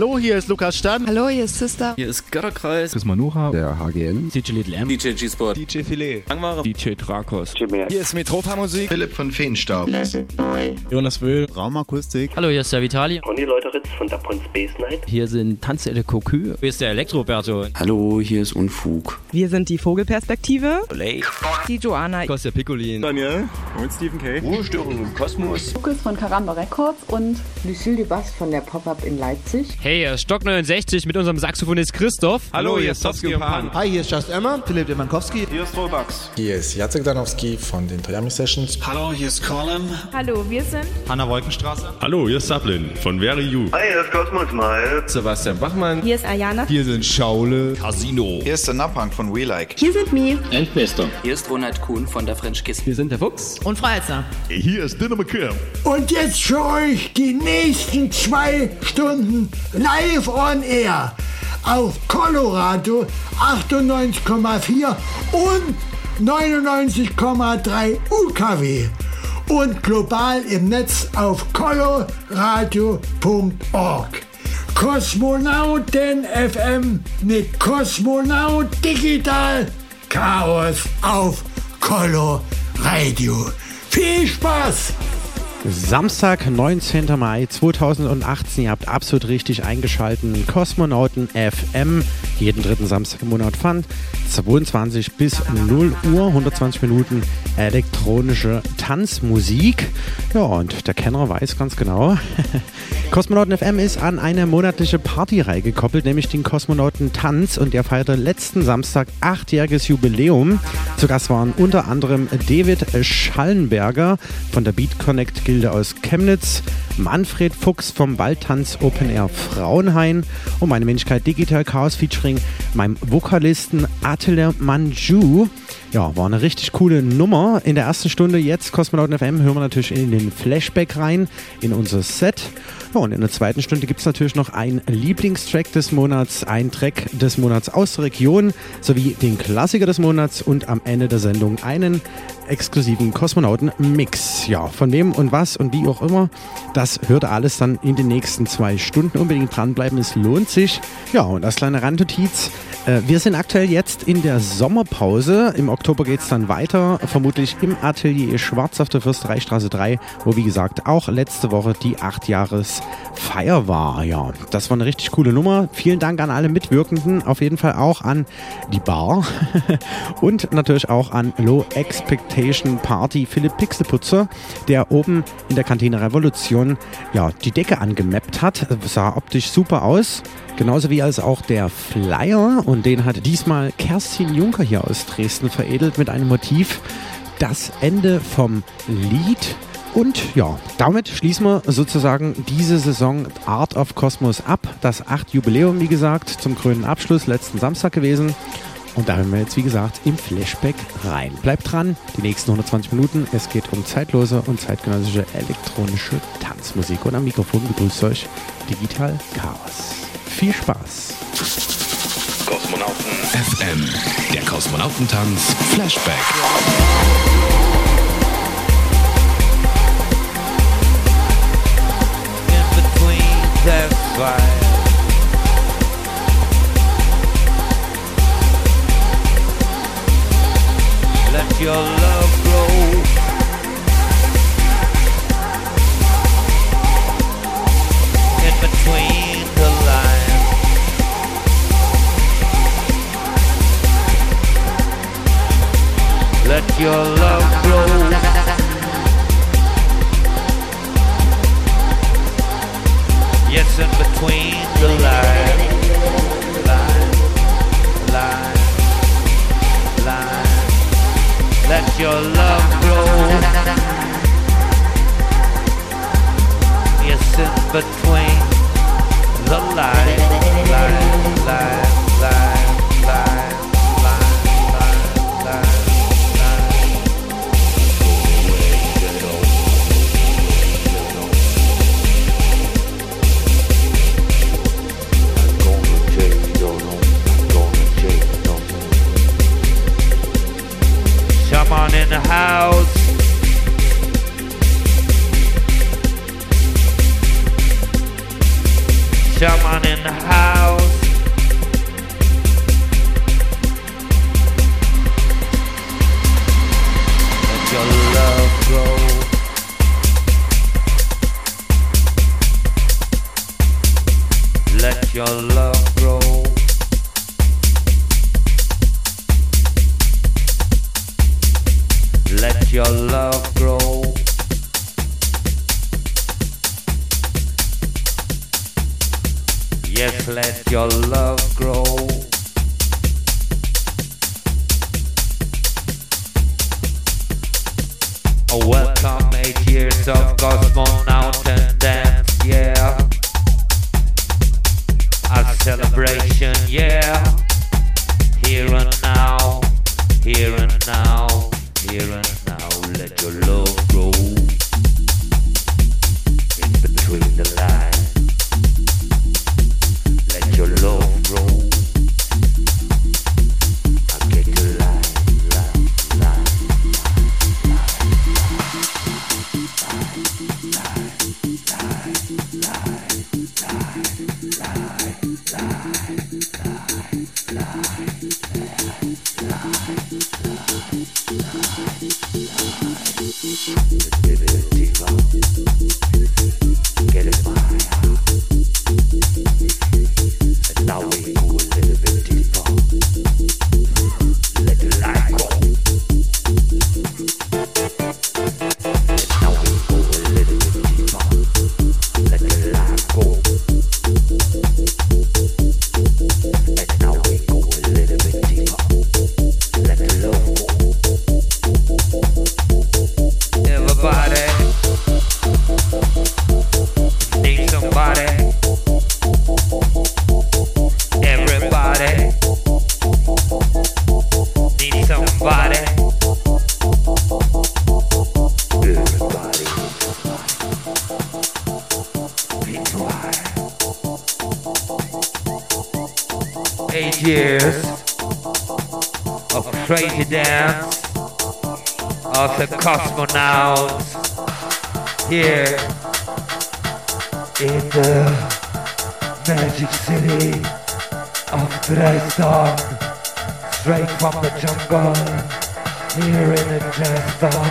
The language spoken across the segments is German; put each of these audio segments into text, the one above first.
Hallo, hier ist Lukas Stan. Hallo, hier ist Sister. Hier ist Götterkreis. Chris Manuha. Der HGN. DJ Little M. DJ G-Sport. DJ Filet. Langware. DJ Drakos. Hier ist Metropa Musik. Philipp von Feenstaub. Jonas Wöhl. Raumakustik. Hallo, hier ist der Vitali. Conny Leuteritz von Dapon Space Night. Hier sind Tanze de Cocu. Hier ist der Elektroberto. Hallo, hier ist Unfug. Wir sind die Vogelperspektive. Lake. Die Joanna. Kostja Piccolin. Daniel. Und Stephen K. Ruhestörung im Kosmos. Lukas von Karamba Records und Lucille Dubas von der Pop-Up in Leipzig. Hey, hier ist Stock 69 mit unserem Saxophonist Christoph. Hallo, hier ist Towski und Pan. Hi, hier ist Just Emma. Philipp Demankowski. Hier ist Rollbugs. Hier ist Jacek Danowski von den Toyami Sessions. Hallo, hier ist Colin. Hallo, wir sind Hanna Wolkenstraße. Hallo, hier ist Sablin von Very You. Hi, hier ist Cosmos Mal. Sebastian Bachmann. Hier ist Ayana. Hier sind Schaule. Casino. Hier ist der Napang von We Like. Hier sind Mi. Endbester. Hier ist Ronald Kuhn von der French Kiss. Wir sind der Fuchs. Und Frau Elster. Hier ist Dinner McKim. Und jetzt für euch die nächsten zwei Stunden live on air auf Colorado 98,4 und 99,3 UKW und global im Netz auf coloradio.org. Kosmonauten FM mit Kosmonaut Digital Chaos auf Colo Radio. Viel Spaß! Samstag, 19. Mai 2018. Ihr habt absolut richtig eingeschalten. Kosmonauten FM. Jeden dritten Samstag im Monat fand. 22 bis 0 Uhr. 120 Minuten elektronische Tanzmusik. Ja, und der Kenner weiß ganz genau. Kosmonauten FM ist an eine monatliche Partyreihe gekoppelt, nämlich den Kosmonauten Tanz. Und der feierte letzten Samstag achtjähriges Jubiläum. Zu Gast waren unter anderem David Schallenberger von der Beat Connect Gilde aus Chemnitz, Manfred Fuchs vom Waldtanz Open Air Frauenhain und meine Wenigkeit Digital Chaos featuring meinem Vokalisten Attila Manju. Ja, war eine richtig coole Nummer. In der ersten Stunde jetzt Kosmonauten FM hören wir natürlich in den Flashback rein, in unser Set. Ja, und in der zweiten Stunde gibt es natürlich noch einen Lieblingstrack des Monats, einen Track des Monats aus der Region, sowie den Klassiker des Monats und am Ende der Sendung einen exklusiven Kosmonauten-Mix. Ja, von wem und was und wie auch immer, das hört alles dann in den nächsten zwei Stunden. Unbedingt dranbleiben, es lohnt sich. Ja, und als kleine Randnotiz, äh, wir sind aktuell jetzt in der Sommerpause. Im Oktober geht es dann weiter, vermutlich im Atelier Schwarz auf der Fürstereistraße 3, wo wie gesagt auch letzte Woche die 8 Jahres Feier war. Ja, das war eine richtig coole Nummer. Vielen Dank an alle Mitwirkenden, auf jeden Fall auch an die Bar und natürlich auch an Low Expectation Party Philipp Pixelputzer, der oben in der Kantine Revolution ja, die Decke angemappt hat. Sah optisch super aus. Genauso wie als auch der Flyer und den hat diesmal Kerstin Juncker hier aus Dresden veredelt mit einem Motiv. Das Ende vom Lied. Und ja, damit schließen wir sozusagen diese Saison Art of Cosmos ab. Das 8 Jubiläum, wie gesagt, zum grünen Abschluss letzten Samstag gewesen. Und da hören wir jetzt, wie gesagt, im Flashback rein. Bleibt dran, die nächsten 120 Minuten. Es geht um zeitlose und zeitgenössische elektronische Tanzmusik. Und am Mikrofon begrüßt euch Digital Chaos. Viel Spaß! Kosmonauten FM, der Kosmonautentanz Flashback. In between that fire. Let your love Let your love grow. Yes, in between the lines. Line, line, line. Let your love grow. Yes, in between the line, line, line, house. Shaman in the house. eight years of crazy dance of the cosmonauts here in the magic city of Dresden, straight from the jungle, here in the Dresden.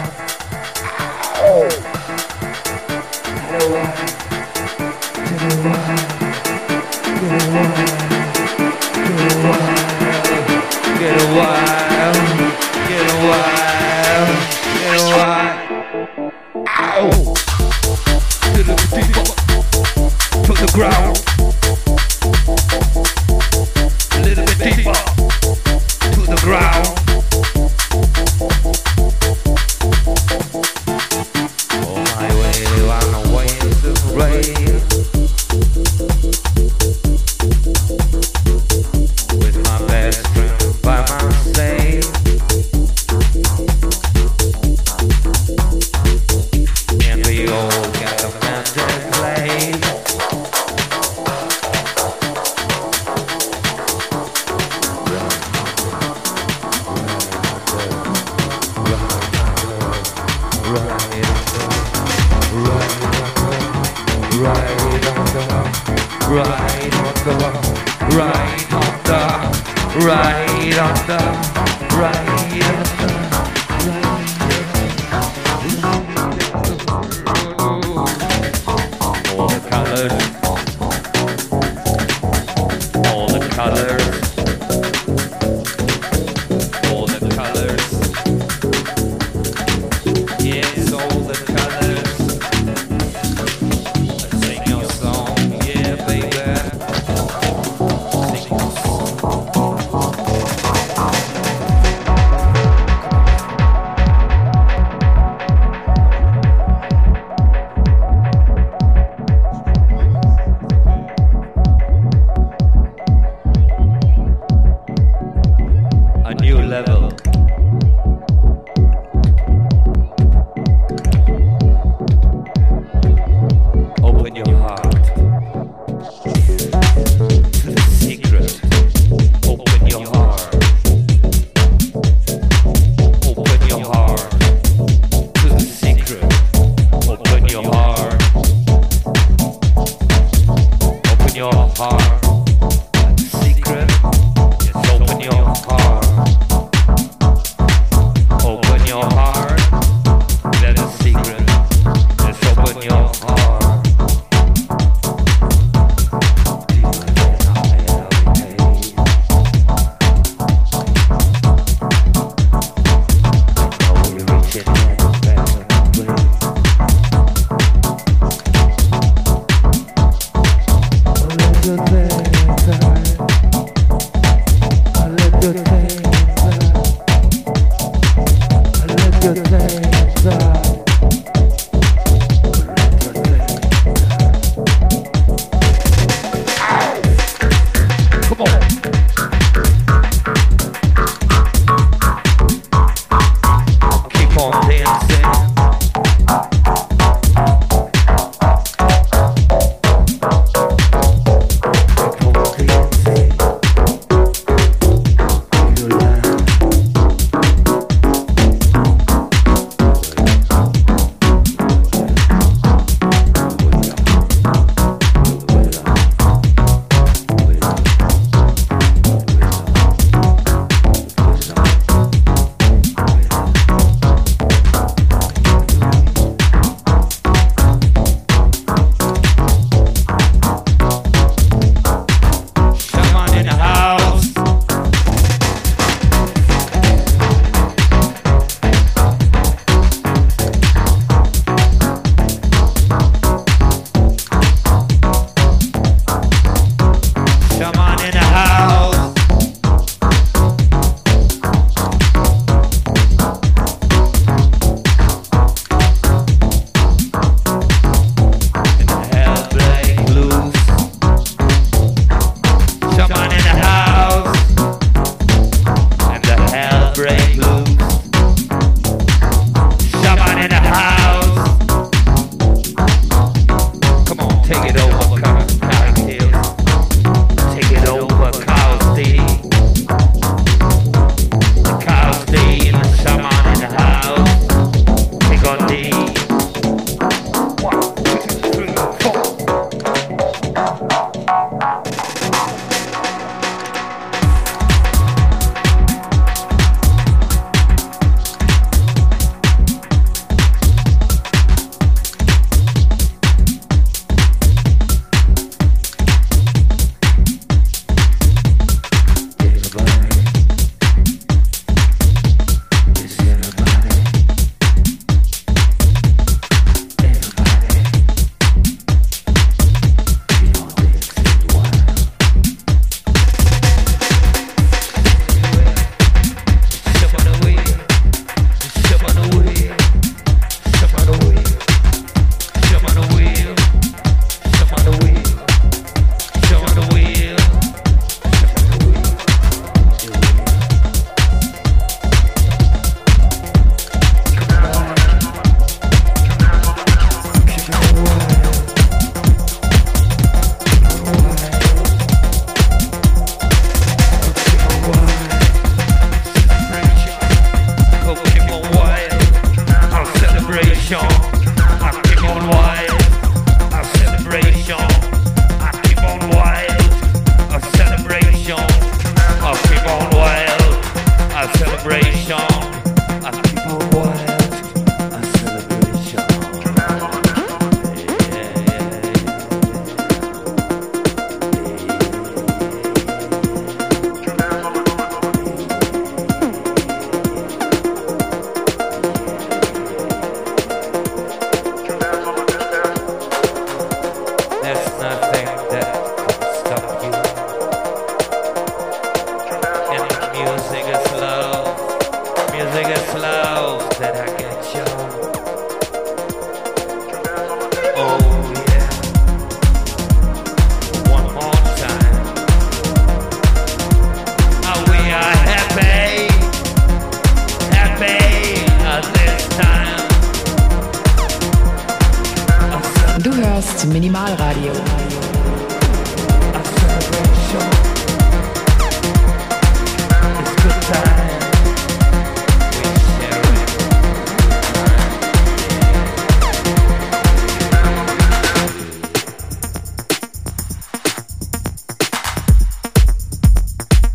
Du hörst minimal radio.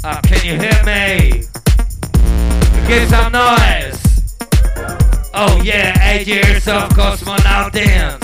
Ah, can you hear me? Give some noise. Oh yeah, eight years of there.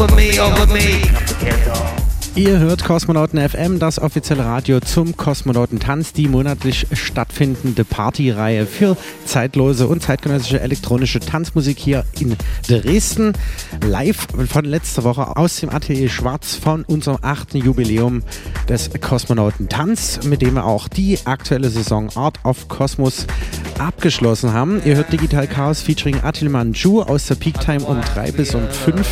Over me, over me. Ihr hört Kosmonauten FM, das offizielle Radio zum Kosmonautentanz, die monatlich stattfindende Partyreihe für zeitlose und zeitgenössische elektronische Tanzmusik hier in Dresden. Live von letzter Woche aus dem Atelier Schwarz von unserem achten Jubiläum des Kosmonautentanz, mit dem wir auch die aktuelle Saison Art of Cosmos abgeschlossen haben. Ihr hört Digital Chaos featuring Attilman Ju aus der Peak Time um 3 bis um 5.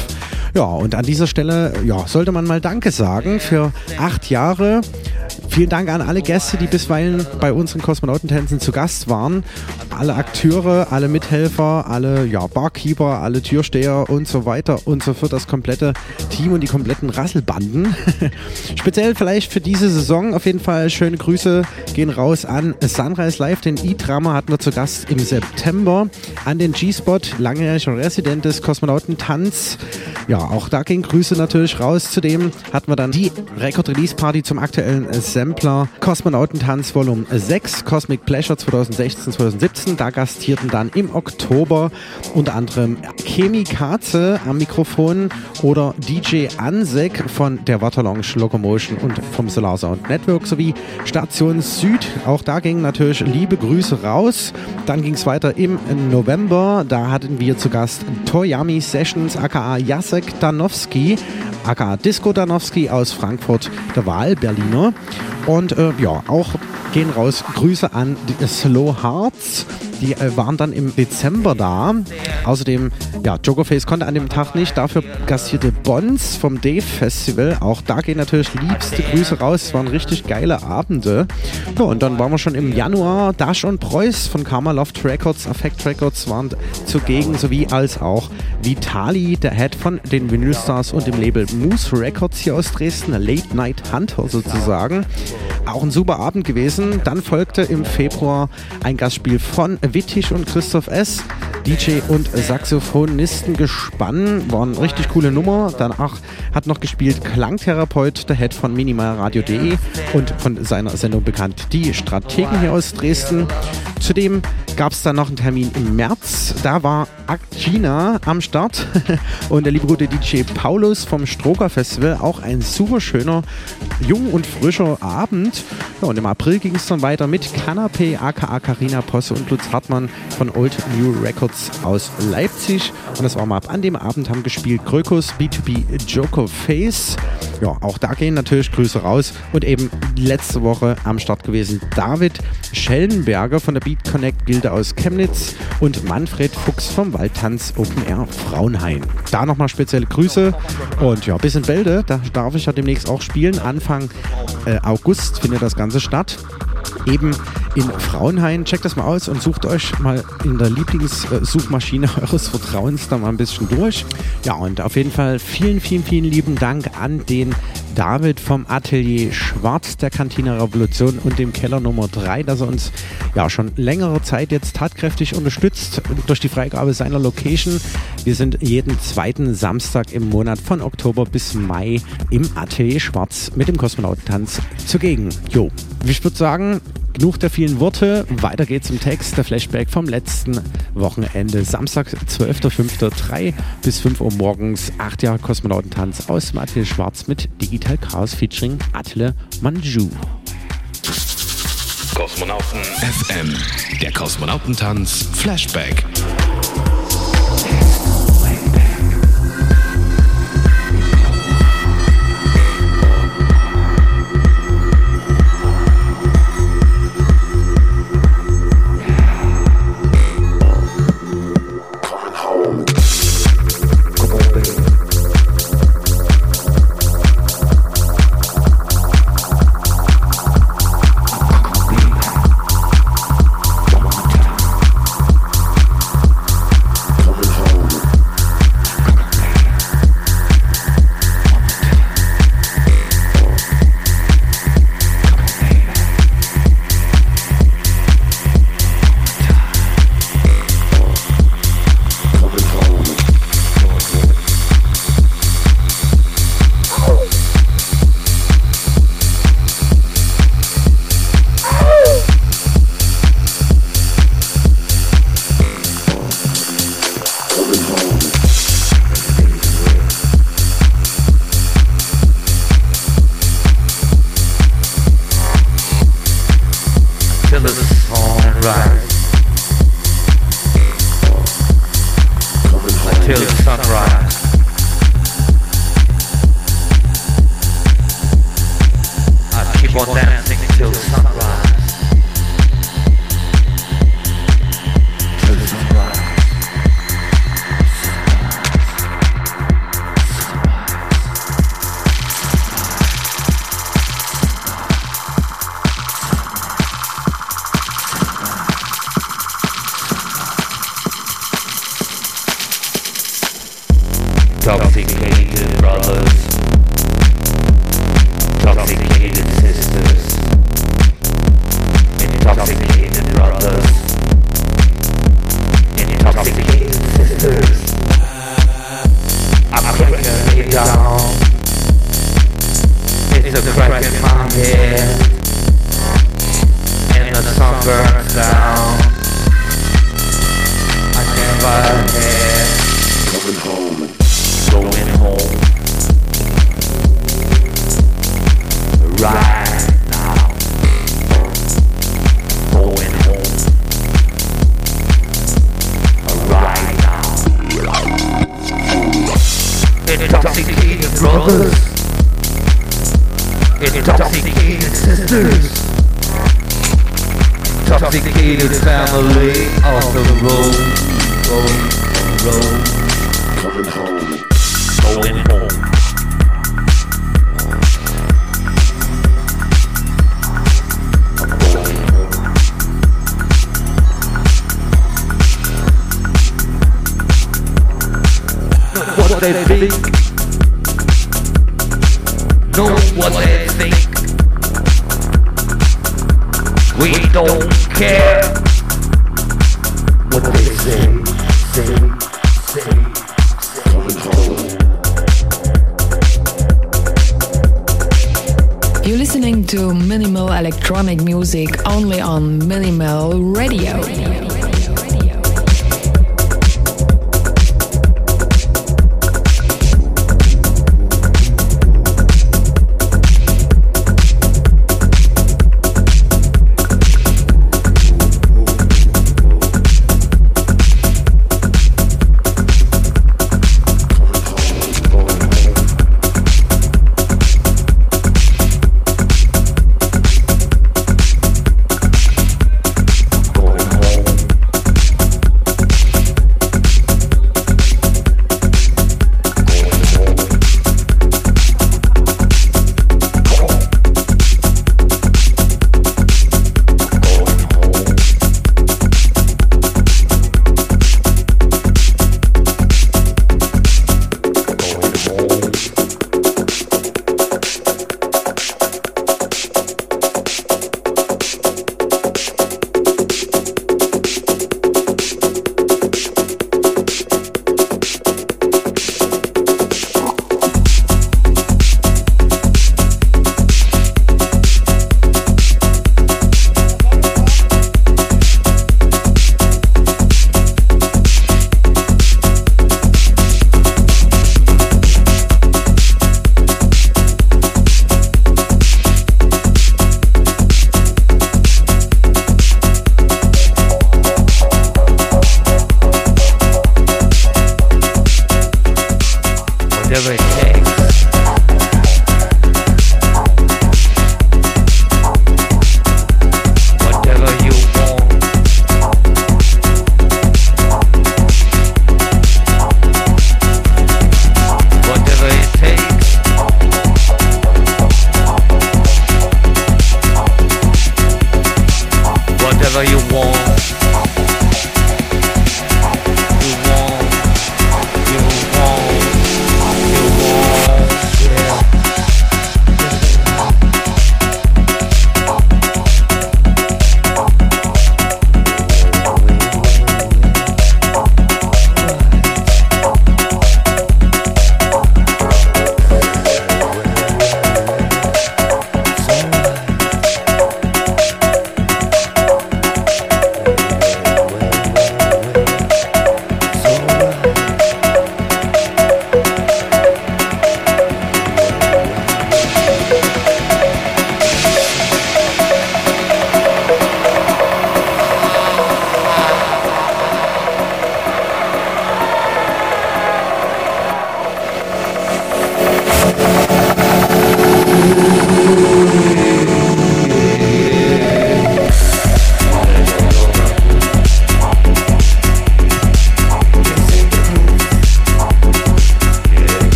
Ja, und an dieser Stelle ja, sollte man mal Danke sagen für acht Jahre. Vielen Dank an alle Gäste, die bisweilen bei unseren Kosmonautentänzen zu Gast waren. Alle Akteure, alle Mithelfer, alle ja, Barkeeper, alle Türsteher und so weiter und so fort. Das komplette Team und die kompletten Rasselbanden. Speziell vielleicht für diese Saison auf jeden Fall schöne Grüße gehen raus an Sunrise Live. Den E-Drama hatten wir zu Gast im September. An den G-Spot, langjähriger Resident des Kosmonautentanz. Ja, auch da gehen Grüße natürlich raus. Zudem hatten wir dann die Record-Release-Party zum aktuellen Sampler Kosmonautentanz Volume 6, Cosmic Pleasure 2016-2017. Da gastierten dann im Oktober unter anderem Chemi Katze am Mikrofon oder DJ Ansek von der Waterlounge Locomotion und vom Solar Sound Network sowie Station Süd. Auch da gingen natürlich liebe Grüße raus. Dann ging es weiter im November. Da hatten wir zu Gast Toyami Sessions aka Jacek Danowski aka Disco Danowski aus Frankfurt, der Wahlberliner. Und äh, ja, auch gehen raus Grüße an die Slow Hearts. Die äh, waren dann im Dezember da. Außerdem, ja, Jokerface konnte an dem Tag nicht. Dafür gastierte Bonds vom Dave Festival. Auch da gehen natürlich liebste Grüße raus. Es waren richtig geile Abende. Ja, und dann waren wir schon im Januar. Dash und Preuß von Karma Loft Records, Affect Records waren zugegen, sowie als auch Vitali, der Head von den Vinyl Stars und dem Label Moose Records hier aus Dresden. Late Night Hunter sozusagen. Auch ein super Abend gewesen. Dann folgte im Februar ein Gastspiel von Wittisch und Christoph S. DJ und Saxophonisten gespannt. War eine richtig coole Nummer. Danach hat noch gespielt Klangtherapeut, der Head von minimalradio.de und von seiner Sendung bekannt, die Strategen hier aus Dresden. Zudem gab es dann noch einen Termin im März. Da war Akgina am Start und der liebe gute DJ Paulus vom Stroker Festival. Auch ein super schöner, jung und frischer Abend. Ja, und im April ging es dann weiter mit Canapé, aka Carina Posse und Lutz Hartmann von Old New Records aus Leipzig. Und das war mal ab an dem Abend haben gespielt Krökus, B2B Joker Face. Ja, auch da gehen natürlich Grüße raus. Und eben letzte Woche am Start gewesen David Schellenberger von der Beat Connect Gilde aus Chemnitz und Manfred Fuchs vom Waldtanz Open Air Frauenhain. Da nochmal spezielle Grüße und ja, bis in Bälde, da darf ich ja demnächst auch spielen. Anfang äh, August findet das Ganze statt. Eben in Frauenhain. Checkt das mal aus und sucht euch mal in der Lieblingssuchmaschine eures Vertrauens da mal ein bisschen durch. Ja, und auf jeden Fall vielen, vielen, vielen lieben Dank an den David vom Atelier Schwarz der Kantine Revolution und dem Keller Nummer 3, dass er uns ja schon längere Zeit jetzt tatkräftig unterstützt durch die Freigabe seiner Location. Wir sind jeden zweiten Samstag im Monat von Oktober bis Mai im Atelier Schwarz mit dem Kosmonautentanz zugegen. Jo, ich würde sagen, genug der vielen Worte. Weiter geht's im Text. Der Flashback vom letzten Wochenende. Samstag, 12.05.3 bis 5 Uhr morgens. Acht Jahre Kosmonautentanz aus dem Atelier Schwarz mit Digital Chaos featuring Attile Manju. Kosmonauten FM. Der Kosmonautentanz Flashback.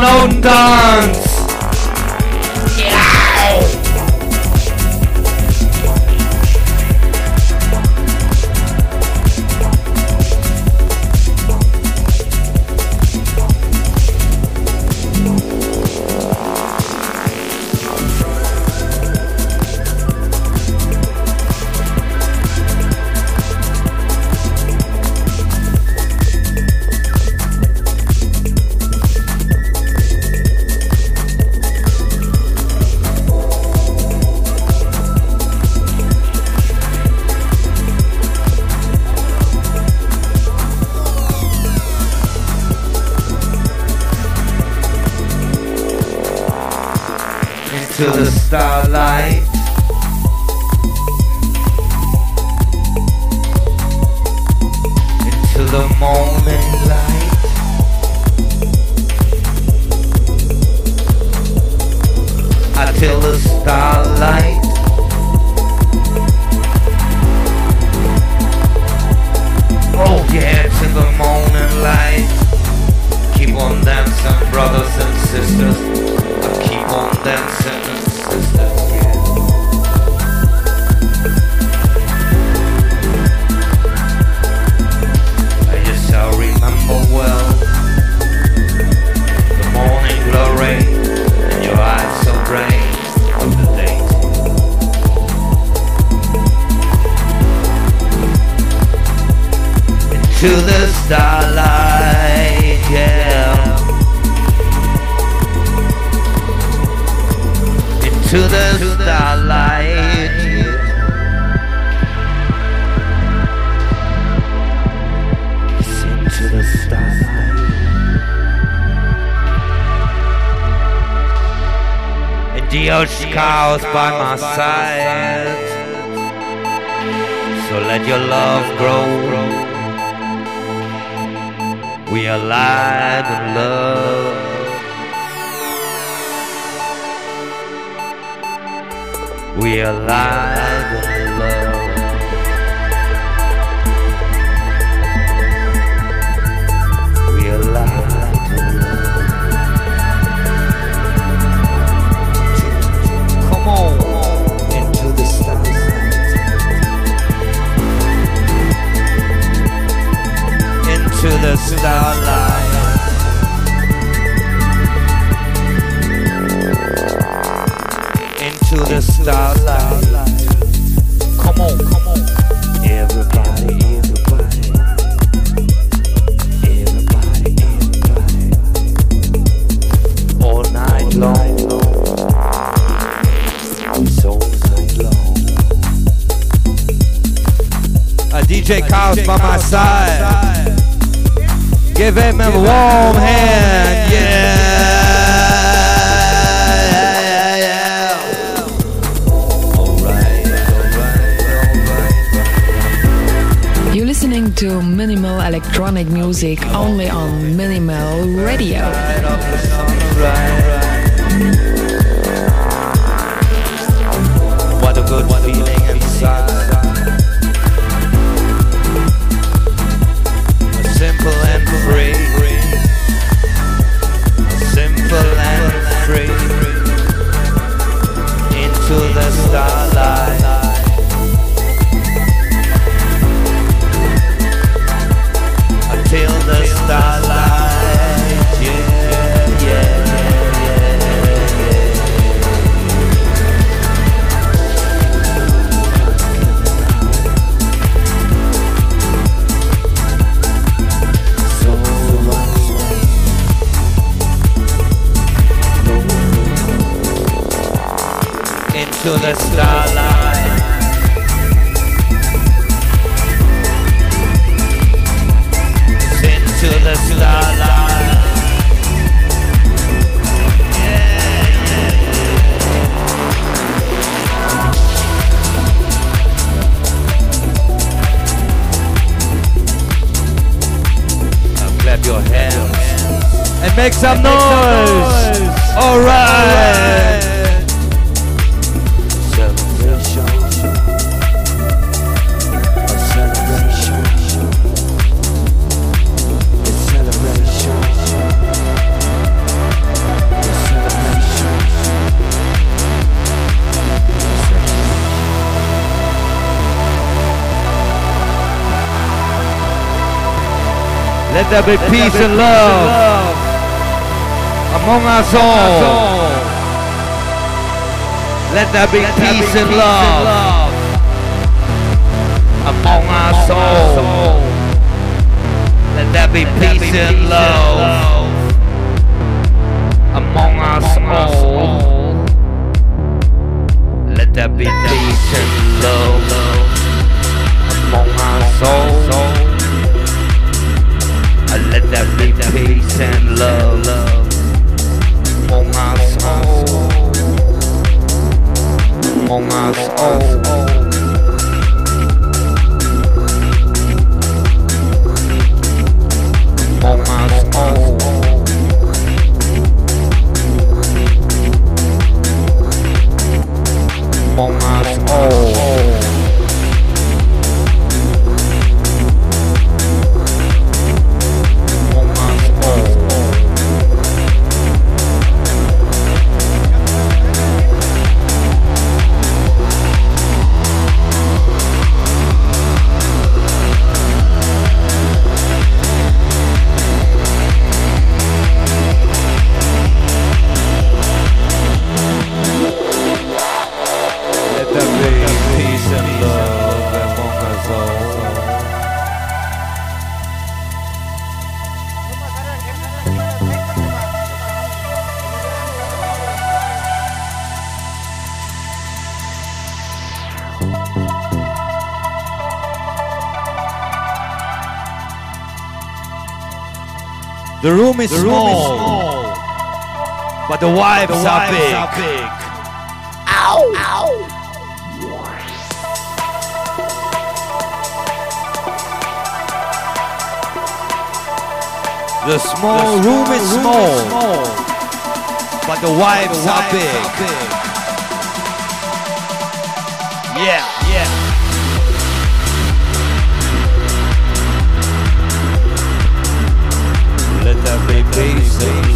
von done. my side. Give him a warm hand, yeah. yeah, yeah, yeah. Alright, You're listening to minimal electronic music only on Minimal Radio. make some noise. Alright. Let there be peace and love among us all. Let there be peace and love among us all. Let there be peace and love among us all. Let there be peace and love among us all. Let there be peace and love on my soul. The room is, the room small, is small, but the wives but the are, big. are big. Ow! Ow! The small, the room, is, room small, is small, but the wives but the are, big. are big. Yeah.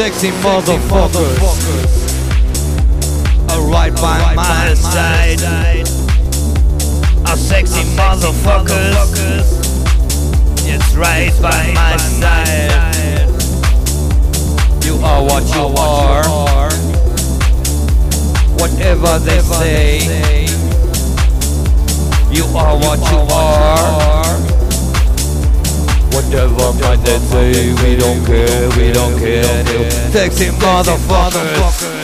Sexy motherfuckers are right by my side. Are sexy motherfuckers. It's right by my side. You are what you are. Whatever they say. You are what you are. Whatever might they say, we don't care, we don't care. Sexy motherfuckers.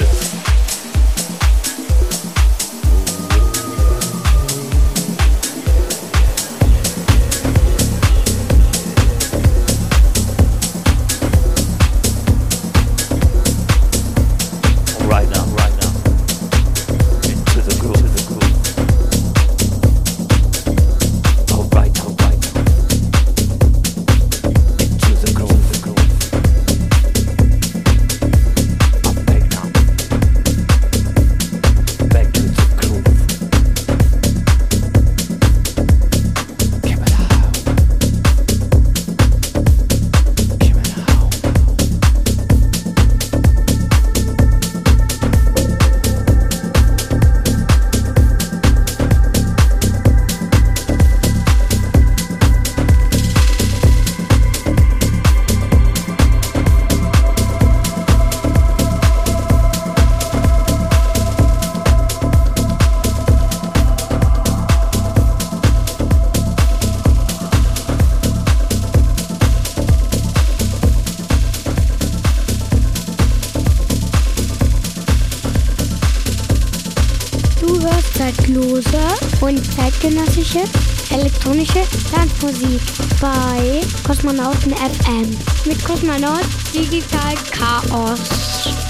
Kosmonauten FM. Mit Kosmonaut Digital Chaos.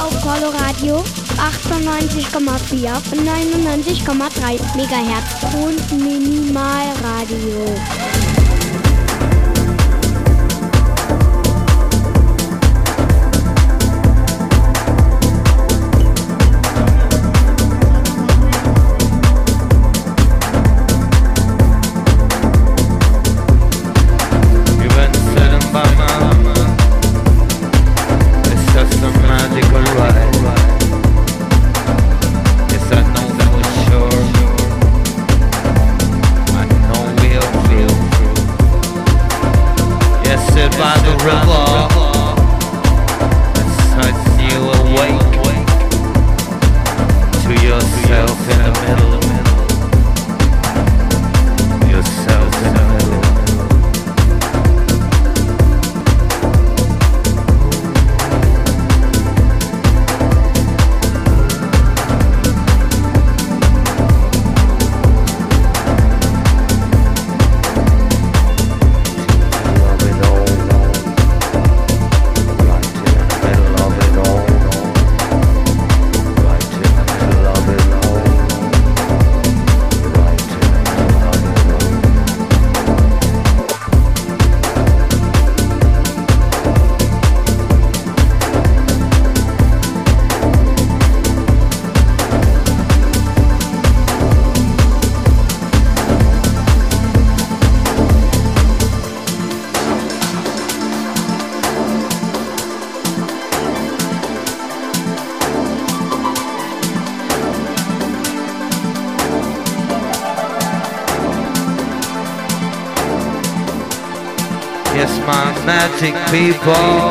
Auf Coloradio 98,4 und 99,3 Megahertz und Minimalradio. romantic people.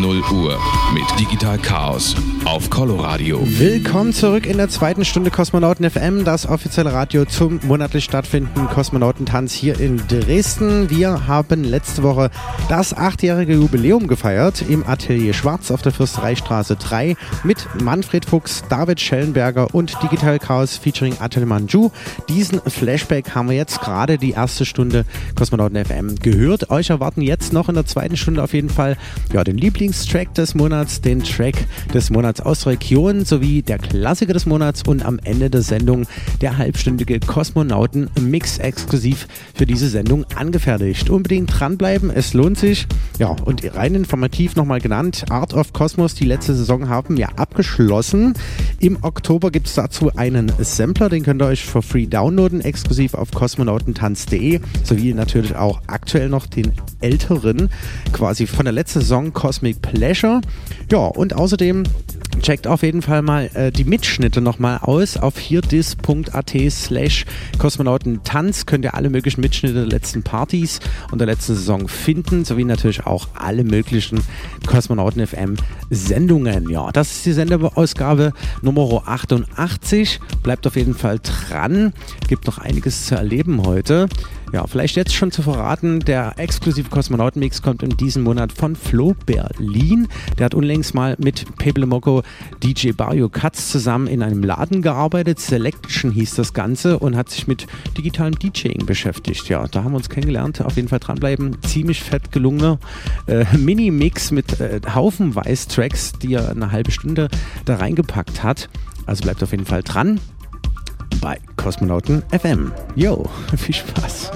0 Uhr mit Digital Chaos auf Coloradio. Willkommen zurück in der zweiten Stunde Kosmonauten FM, das offizielle Radio zum monatlich stattfindenden Kosmonautentanz hier in Dresden. Wir haben letzte Woche das achtjährige Jubiläum gefeiert im Atelier Schwarz auf der Fürstereistraße 3 mit Manfred Fuchs, David Schellenberger und Digital Chaos featuring Atelier Manju. Diesen Flashback haben wir jetzt gerade die erste Stunde Kosmonauten FM gehört. Euch erwarten jetzt noch in der zweiten Stunde auf jeden Fall ja, den Lieblingstrack des Monats, den Track des Monats aus Region sowie der Klassiker des Monats und am Ende der Sendung der halbstündige Kosmonauten-Mix exklusiv für diese Sendung angefertigt. Unbedingt dranbleiben, es lohnt sich. Ja, und rein informativ nochmal genannt, Art of Cosmos, die letzte Saison haben wir abgeschlossen. Im Oktober gibt es dazu einen Sampler, den könnt ihr euch for free downloaden, exklusiv auf kosmonautentanz.de, sowie natürlich auch aktuell noch den älteren, quasi von der letzten Saison Cosmic Pleasure. Ja, und außerdem checkt auf jeden Fall mal äh, die Mitschnitte nochmal aus. Auf hierdis.at slash Kosmonautentanz könnt ihr alle möglichen Mitschnitte der letzten Partys und der letzten Saison finden, sowie natürlich auch alle möglichen Kosmonauten FM Sendungen. Ja, das ist die Sendeausgabe Nummer 88. Bleibt auf jeden Fall dran. Gibt noch einiges zu erleben heute. Ja, vielleicht jetzt schon zu verraten, der exklusive Kosmonautenmix kommt in diesem Monat von Flo Berlin. Der hat unlängst mal mit Pepe Moko DJ Bario Katz zusammen in einem Laden gearbeitet. Selection hieß das Ganze und hat sich mit digitalem DJing beschäftigt. Ja, da haben wir uns kennengelernt. Auf jeden Fall dranbleiben. Ziemlich fett gelungener äh, Mini-Mix mit äh, haufenweise Tracks, die er eine halbe Stunde da reingepackt hat. Also bleibt auf jeden Fall dran bei Kosmonauten FM. Yo, viel Spaß.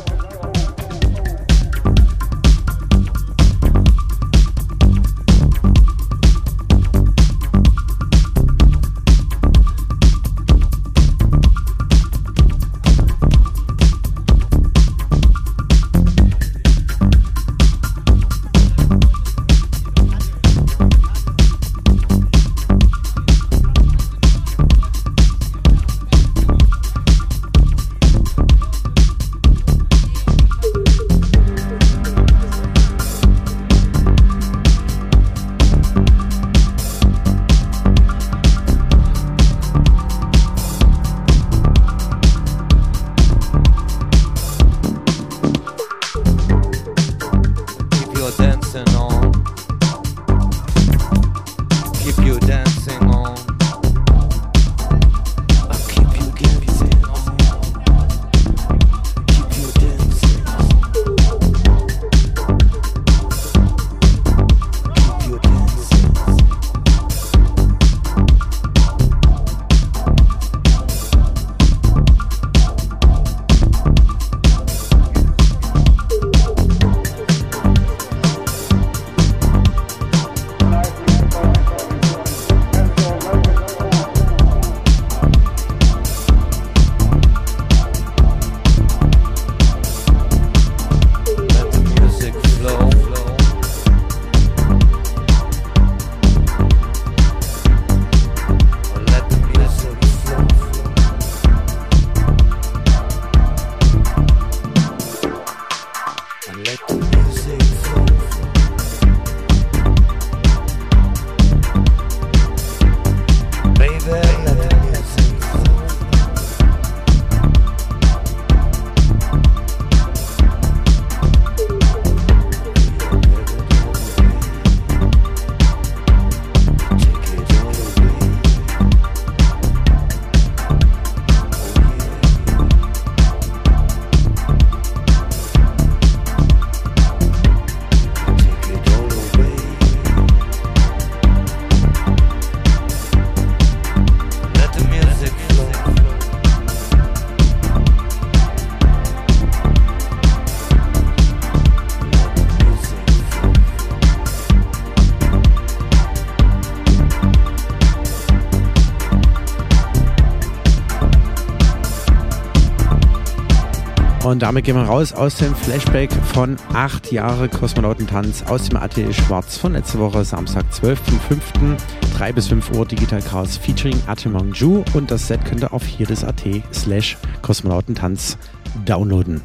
Und damit gehen wir raus aus dem Flashback von acht Jahre Kosmonautentanz aus dem Atelier Schwarz von letzte Woche, Samstag, 12.05. 3 bis 5 Uhr Digital Chaos featuring Atemang Ju und das Set könnt ihr auf hier das AT slash Kosmonautentanz downloaden.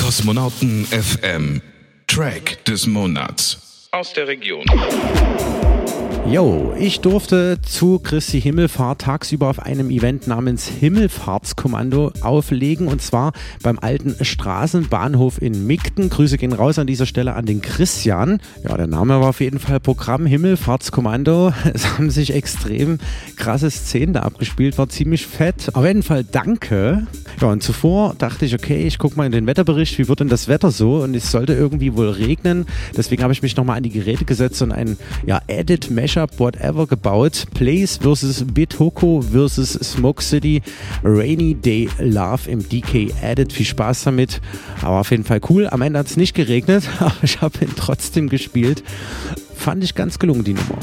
Kosmonauten FM Track des Monats aus der Region. Jo, ich durfte zu Christi Himmelfahrt tagsüber auf einem Event namens Himmelfahrtskommando auflegen und zwar beim alten Straßenbahnhof in Migden. Grüße gehen raus an dieser Stelle an den Christian. Ja, der Name war auf jeden Fall Programm Himmelfahrtskommando. Es haben sich extrem krasse Szenen da abgespielt, war ziemlich fett. Auf jeden Fall danke. Ja, und zuvor dachte ich, okay, ich gucke mal in den Wetterbericht, wie wird denn das Wetter so? Und es sollte irgendwie wohl regnen. Deswegen habe ich mich nochmal an die Geräte gesetzt und ein ja, Edit Mesh Mashup Whatever gebaut. Place vs. Bitoko vs. Smoke City. Rainy Day Love im DK Edit. Viel Spaß damit. Aber auf jeden Fall cool. Am Ende hat es nicht geregnet, aber ich habe ihn trotzdem gespielt. Fand ich ganz gelungen, die Nummer.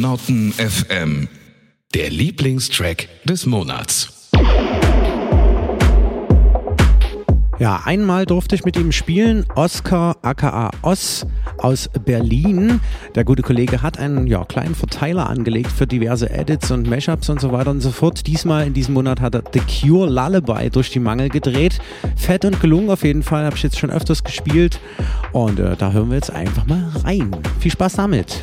Kosmonauten FM. Der Lieblingstrack des Monats. Ja, einmal durfte ich mit ihm spielen. Oscar aka Oss aus Berlin. Der gute Kollege hat einen ja, kleinen Verteiler angelegt für diverse Edits und Mashups und so weiter und so fort. Diesmal in diesem Monat hat er The Cure Lullaby durch die Mangel gedreht. Fett und gelungen auf jeden Fall. Habe ich jetzt schon öfters gespielt. Und äh, da hören wir jetzt einfach mal rein. Viel Spaß damit.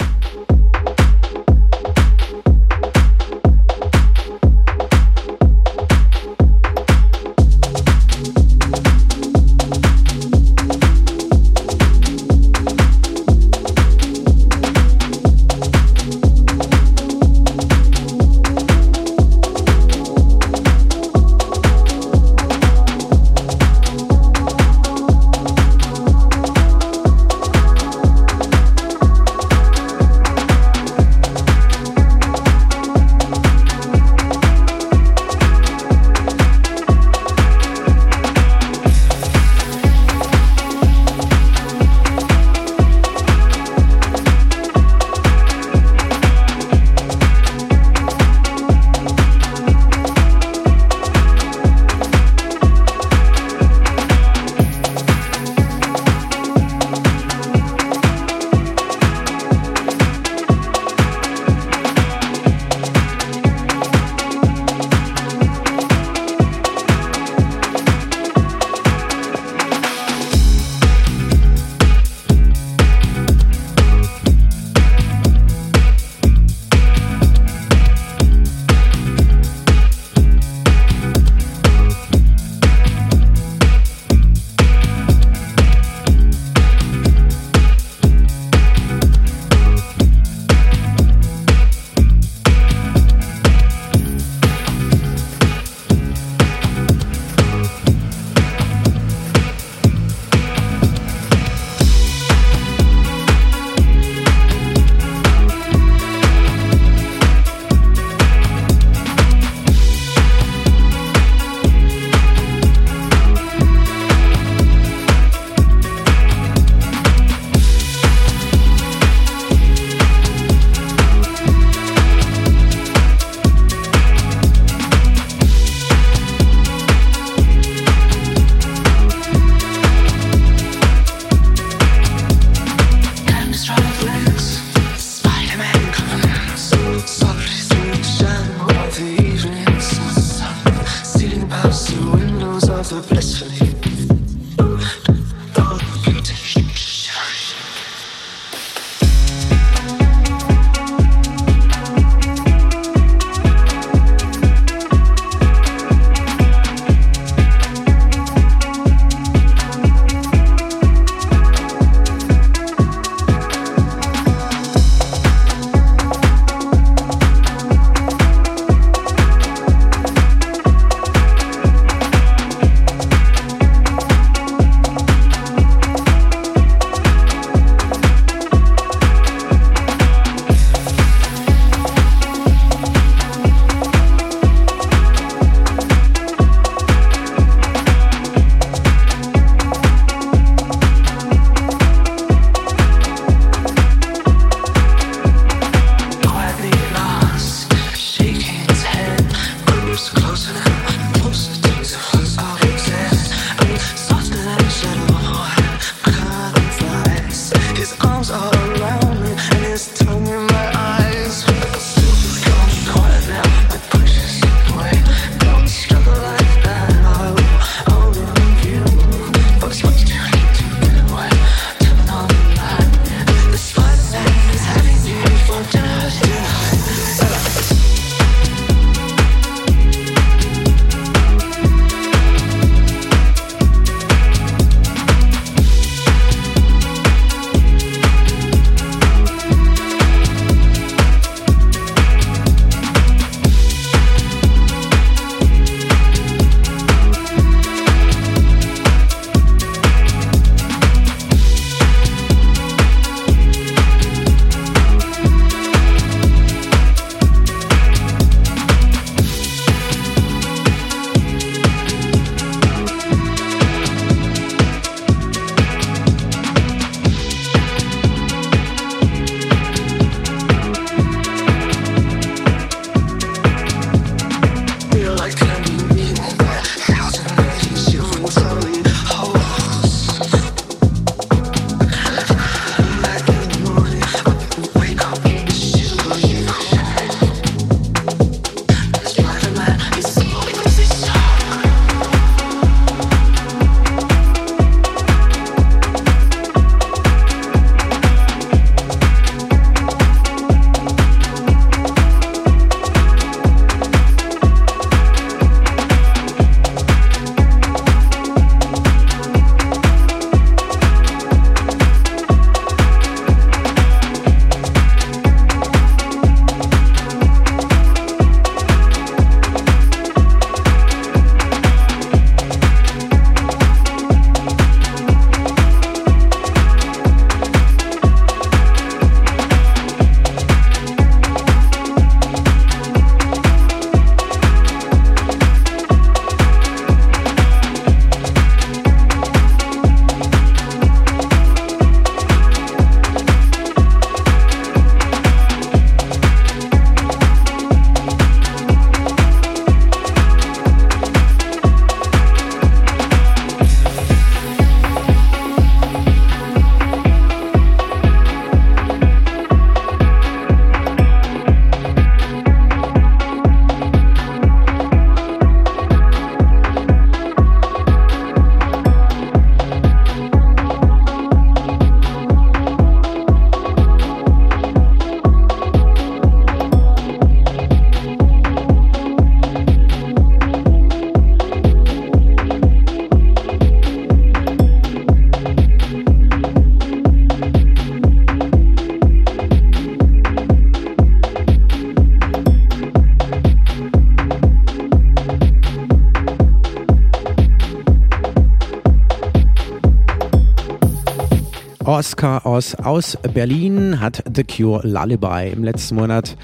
Oscar Oz aus Berlin hat The Cure Lullaby im letzten Monat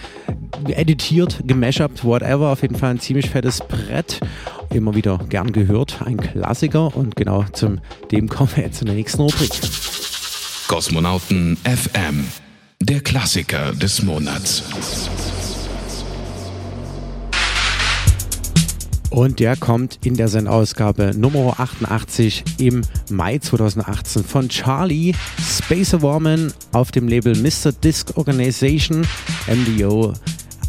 editiert, gemashupt, whatever. Auf jeden Fall ein ziemlich fettes Brett. Immer wieder gern gehört, ein Klassiker. Und genau zum dem kommen wir jetzt in der nächsten Rubrik. Kosmonauten FM, der Klassiker des Monats. Und der kommt in der Sendausgabe Nummer 88 im Mai 2018 von Charlie Space Woman auf dem Label Mr. Disc Organization MDO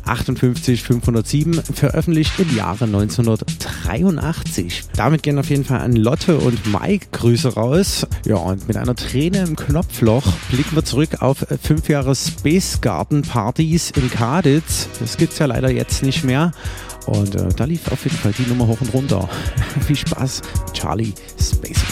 58507 veröffentlicht im Jahre 1983. Damit gehen auf jeden Fall an Lotte und Mike Grüße raus. Ja, und mit einer Träne im Knopfloch blicken wir zurück auf fünf Jahre Space Garden Partys in Kaditz. Das gibt's ja leider jetzt nicht mehr. Und äh, da lief auf jeden Fall die Nummer hoch und runter. Viel Spaß, Charlie Space.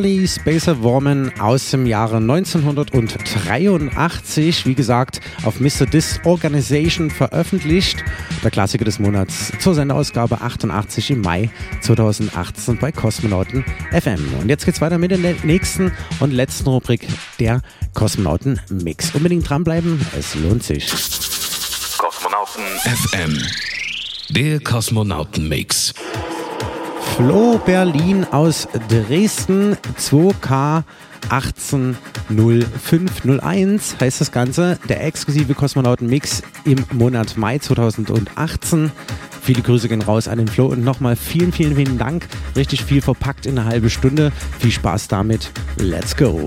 Charlie Spacer Woman aus dem Jahre 1983, wie gesagt, auf Mr. Disorganization veröffentlicht. Der Klassiker des Monats zur Sendeausgabe 88 im Mai 2018 bei Kosmonauten FM. Und jetzt geht's weiter mit der nächsten und letzten Rubrik, der Kosmonauten Mix. Unbedingt dranbleiben, es lohnt sich. Kosmonauten FM. Der Kosmonauten Mix. Flo Berlin aus Dresden 2K 180501 heißt das Ganze. Der exklusive Kosmonauten-Mix im Monat Mai 2018. Viele Grüße gehen raus an den Flo und nochmal vielen, vielen, vielen Dank. Richtig viel verpackt in eine halbe Stunde. Viel Spaß damit. Let's go.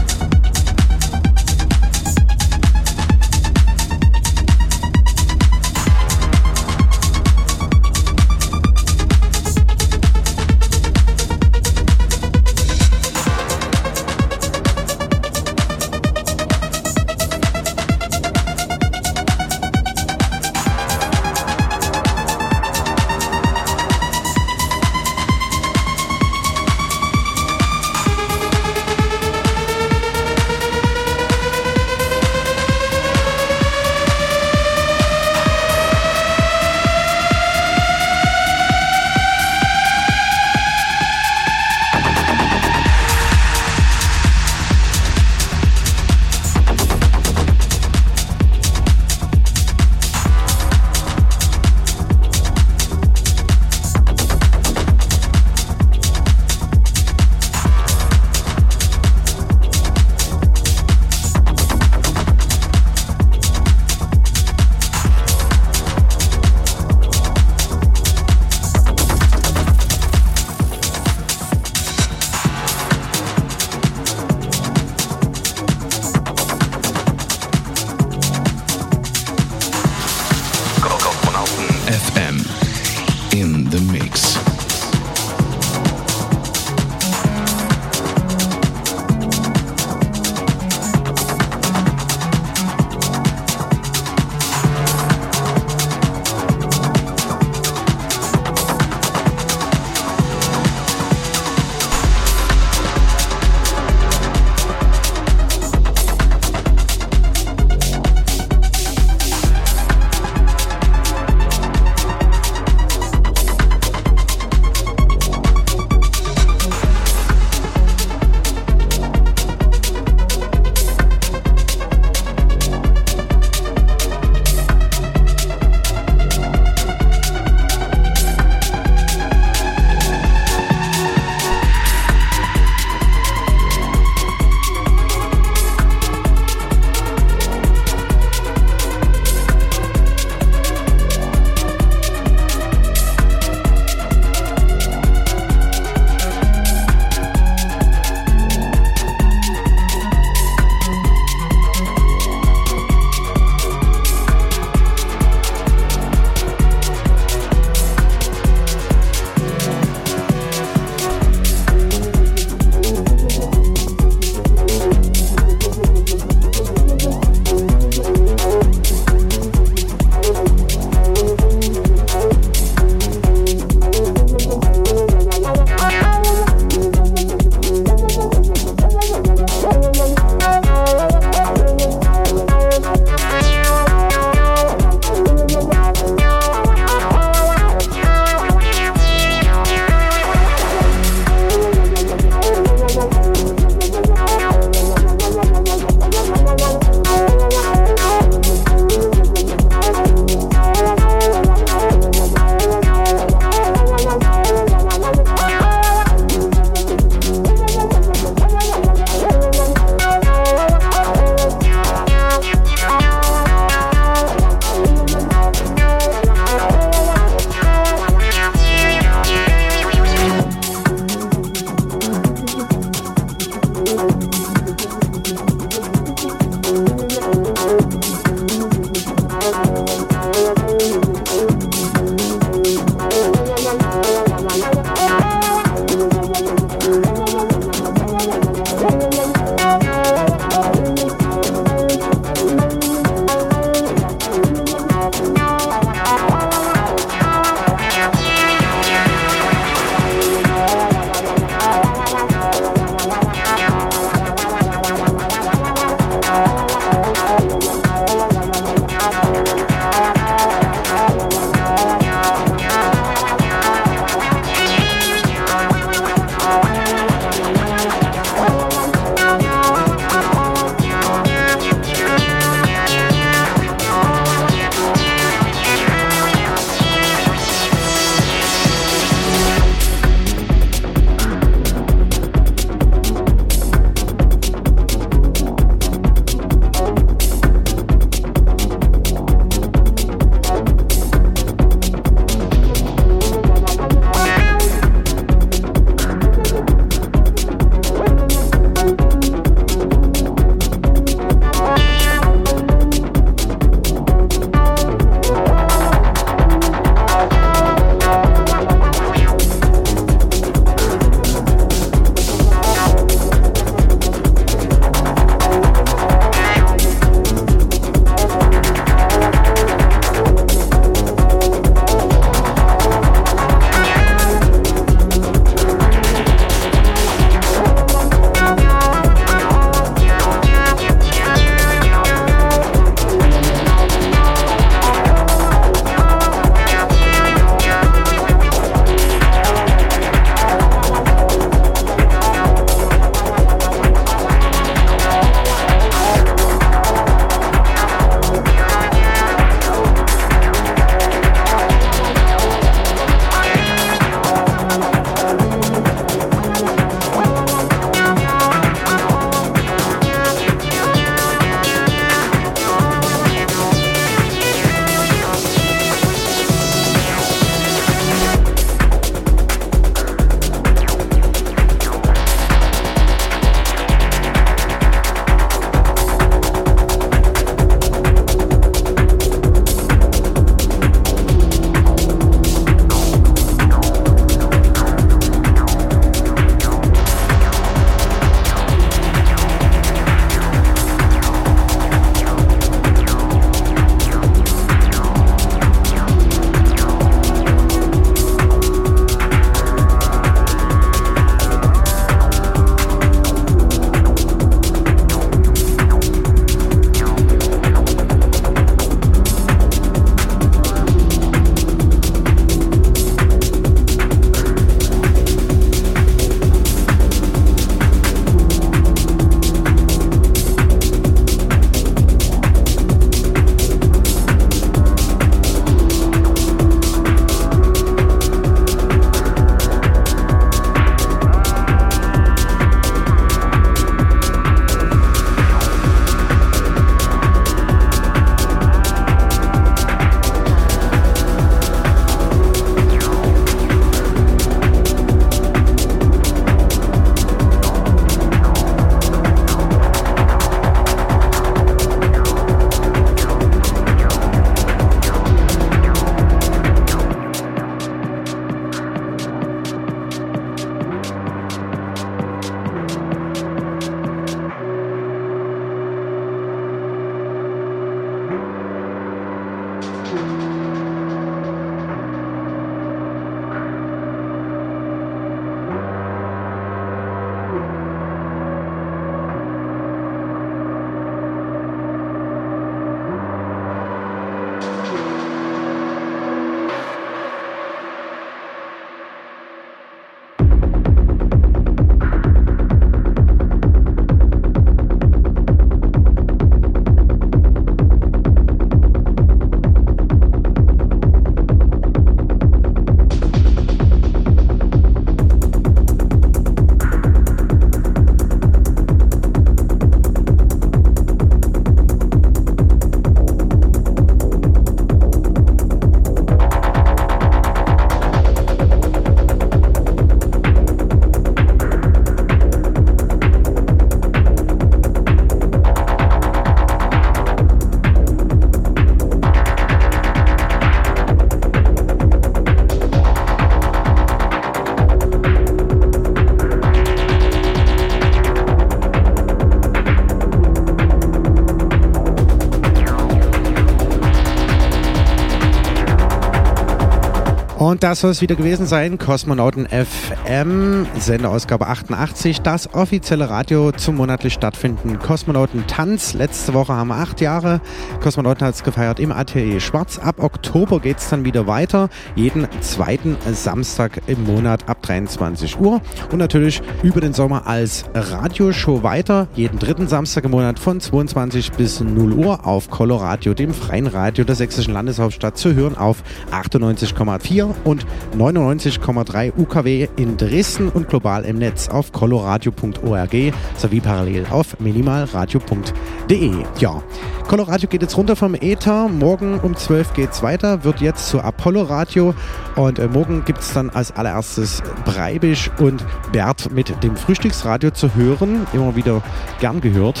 Das soll es wieder gewesen sein. Kosmonauten FM, Sendeausgabe 88, das offizielle Radio zum monatlich stattfindenden Kosmonautentanz. Letzte Woche haben wir acht Jahre Kosmonautentanz gefeiert im Atelier Schwarz. Ab Oktober geht es dann wieder weiter. Jeden zweiten Samstag im Monat ab 23 Uhr. Und natürlich über den Sommer als Radioshow weiter. Jeden dritten Samstag im Monat von 22 bis 0 Uhr auf Coloradio, dem freien Radio der sächsischen Landeshauptstadt, zu hören auf 98,4 und 99,3 UKW in Dresden und global im Netz auf coloradio.org sowie parallel auf minimalradio.de. Ja, Coloradio geht jetzt runter vom Äther. Morgen um 12 geht es weiter, wird jetzt zu Apollo Radio und äh, morgen gibt es dann als allererstes Breibisch und Bert mit dem Frühstücksradio zu hören. Immer wieder gern gehört.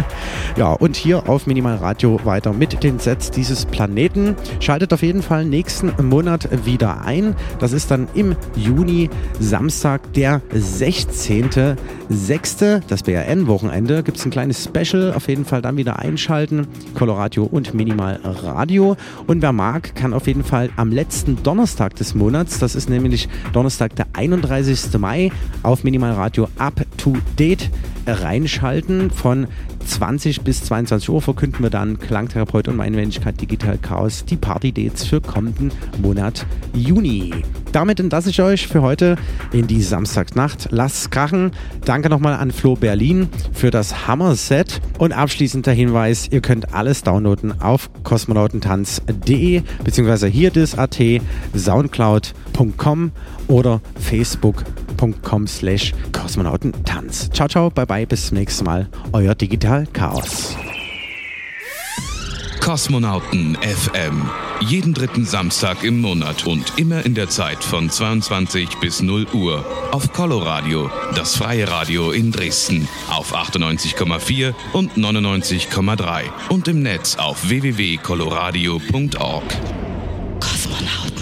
ja, und hier auf Minimalradio weiter mit den Sets dieses Planeten. Schaltet auf jeden Fall nächsten Monat wieder ein. Das ist dann im Juni, Samstag, der 16.06. Das BRN-Wochenende. Gibt es ein kleines Special. Auf jeden Fall dann wieder einschalten. Coloradio und Minimal Radio. Und wer mag, kann auf jeden Fall am letzten Donnerstag des Monats, das ist nämlich Donnerstag, der 31. Mai, auf Minimal Radio Up to Date reinschalten. Von 20 bis 22 Uhr verkünden wir dann Klangtherapeut und meine Wenigkeit Digital Chaos die Party-Dates für kommenden Monat Juni. Damit entlasse ich euch für heute in die Samstagsnacht. Lasst krachen. Danke nochmal an Flo Berlin für das Hammer-Set. Und abschließend der Hinweis, ihr könnt alles downloaden auf kosmonautentanz.de beziehungsweise hier das.at, soundcloud.com oder facebook.com slash kosmonautentanz. Ciao, ciao, bye bye, bis zum nächsten Mal. Euer Digital Chaos. Kosmonauten FM. Jeden dritten Samstag im Monat und immer in der Zeit von 22 bis 0 Uhr auf Coloradio, das freie Radio in Dresden auf 98,4 und 99,3 und im Netz auf www.coloradio.org. Kosmonauten.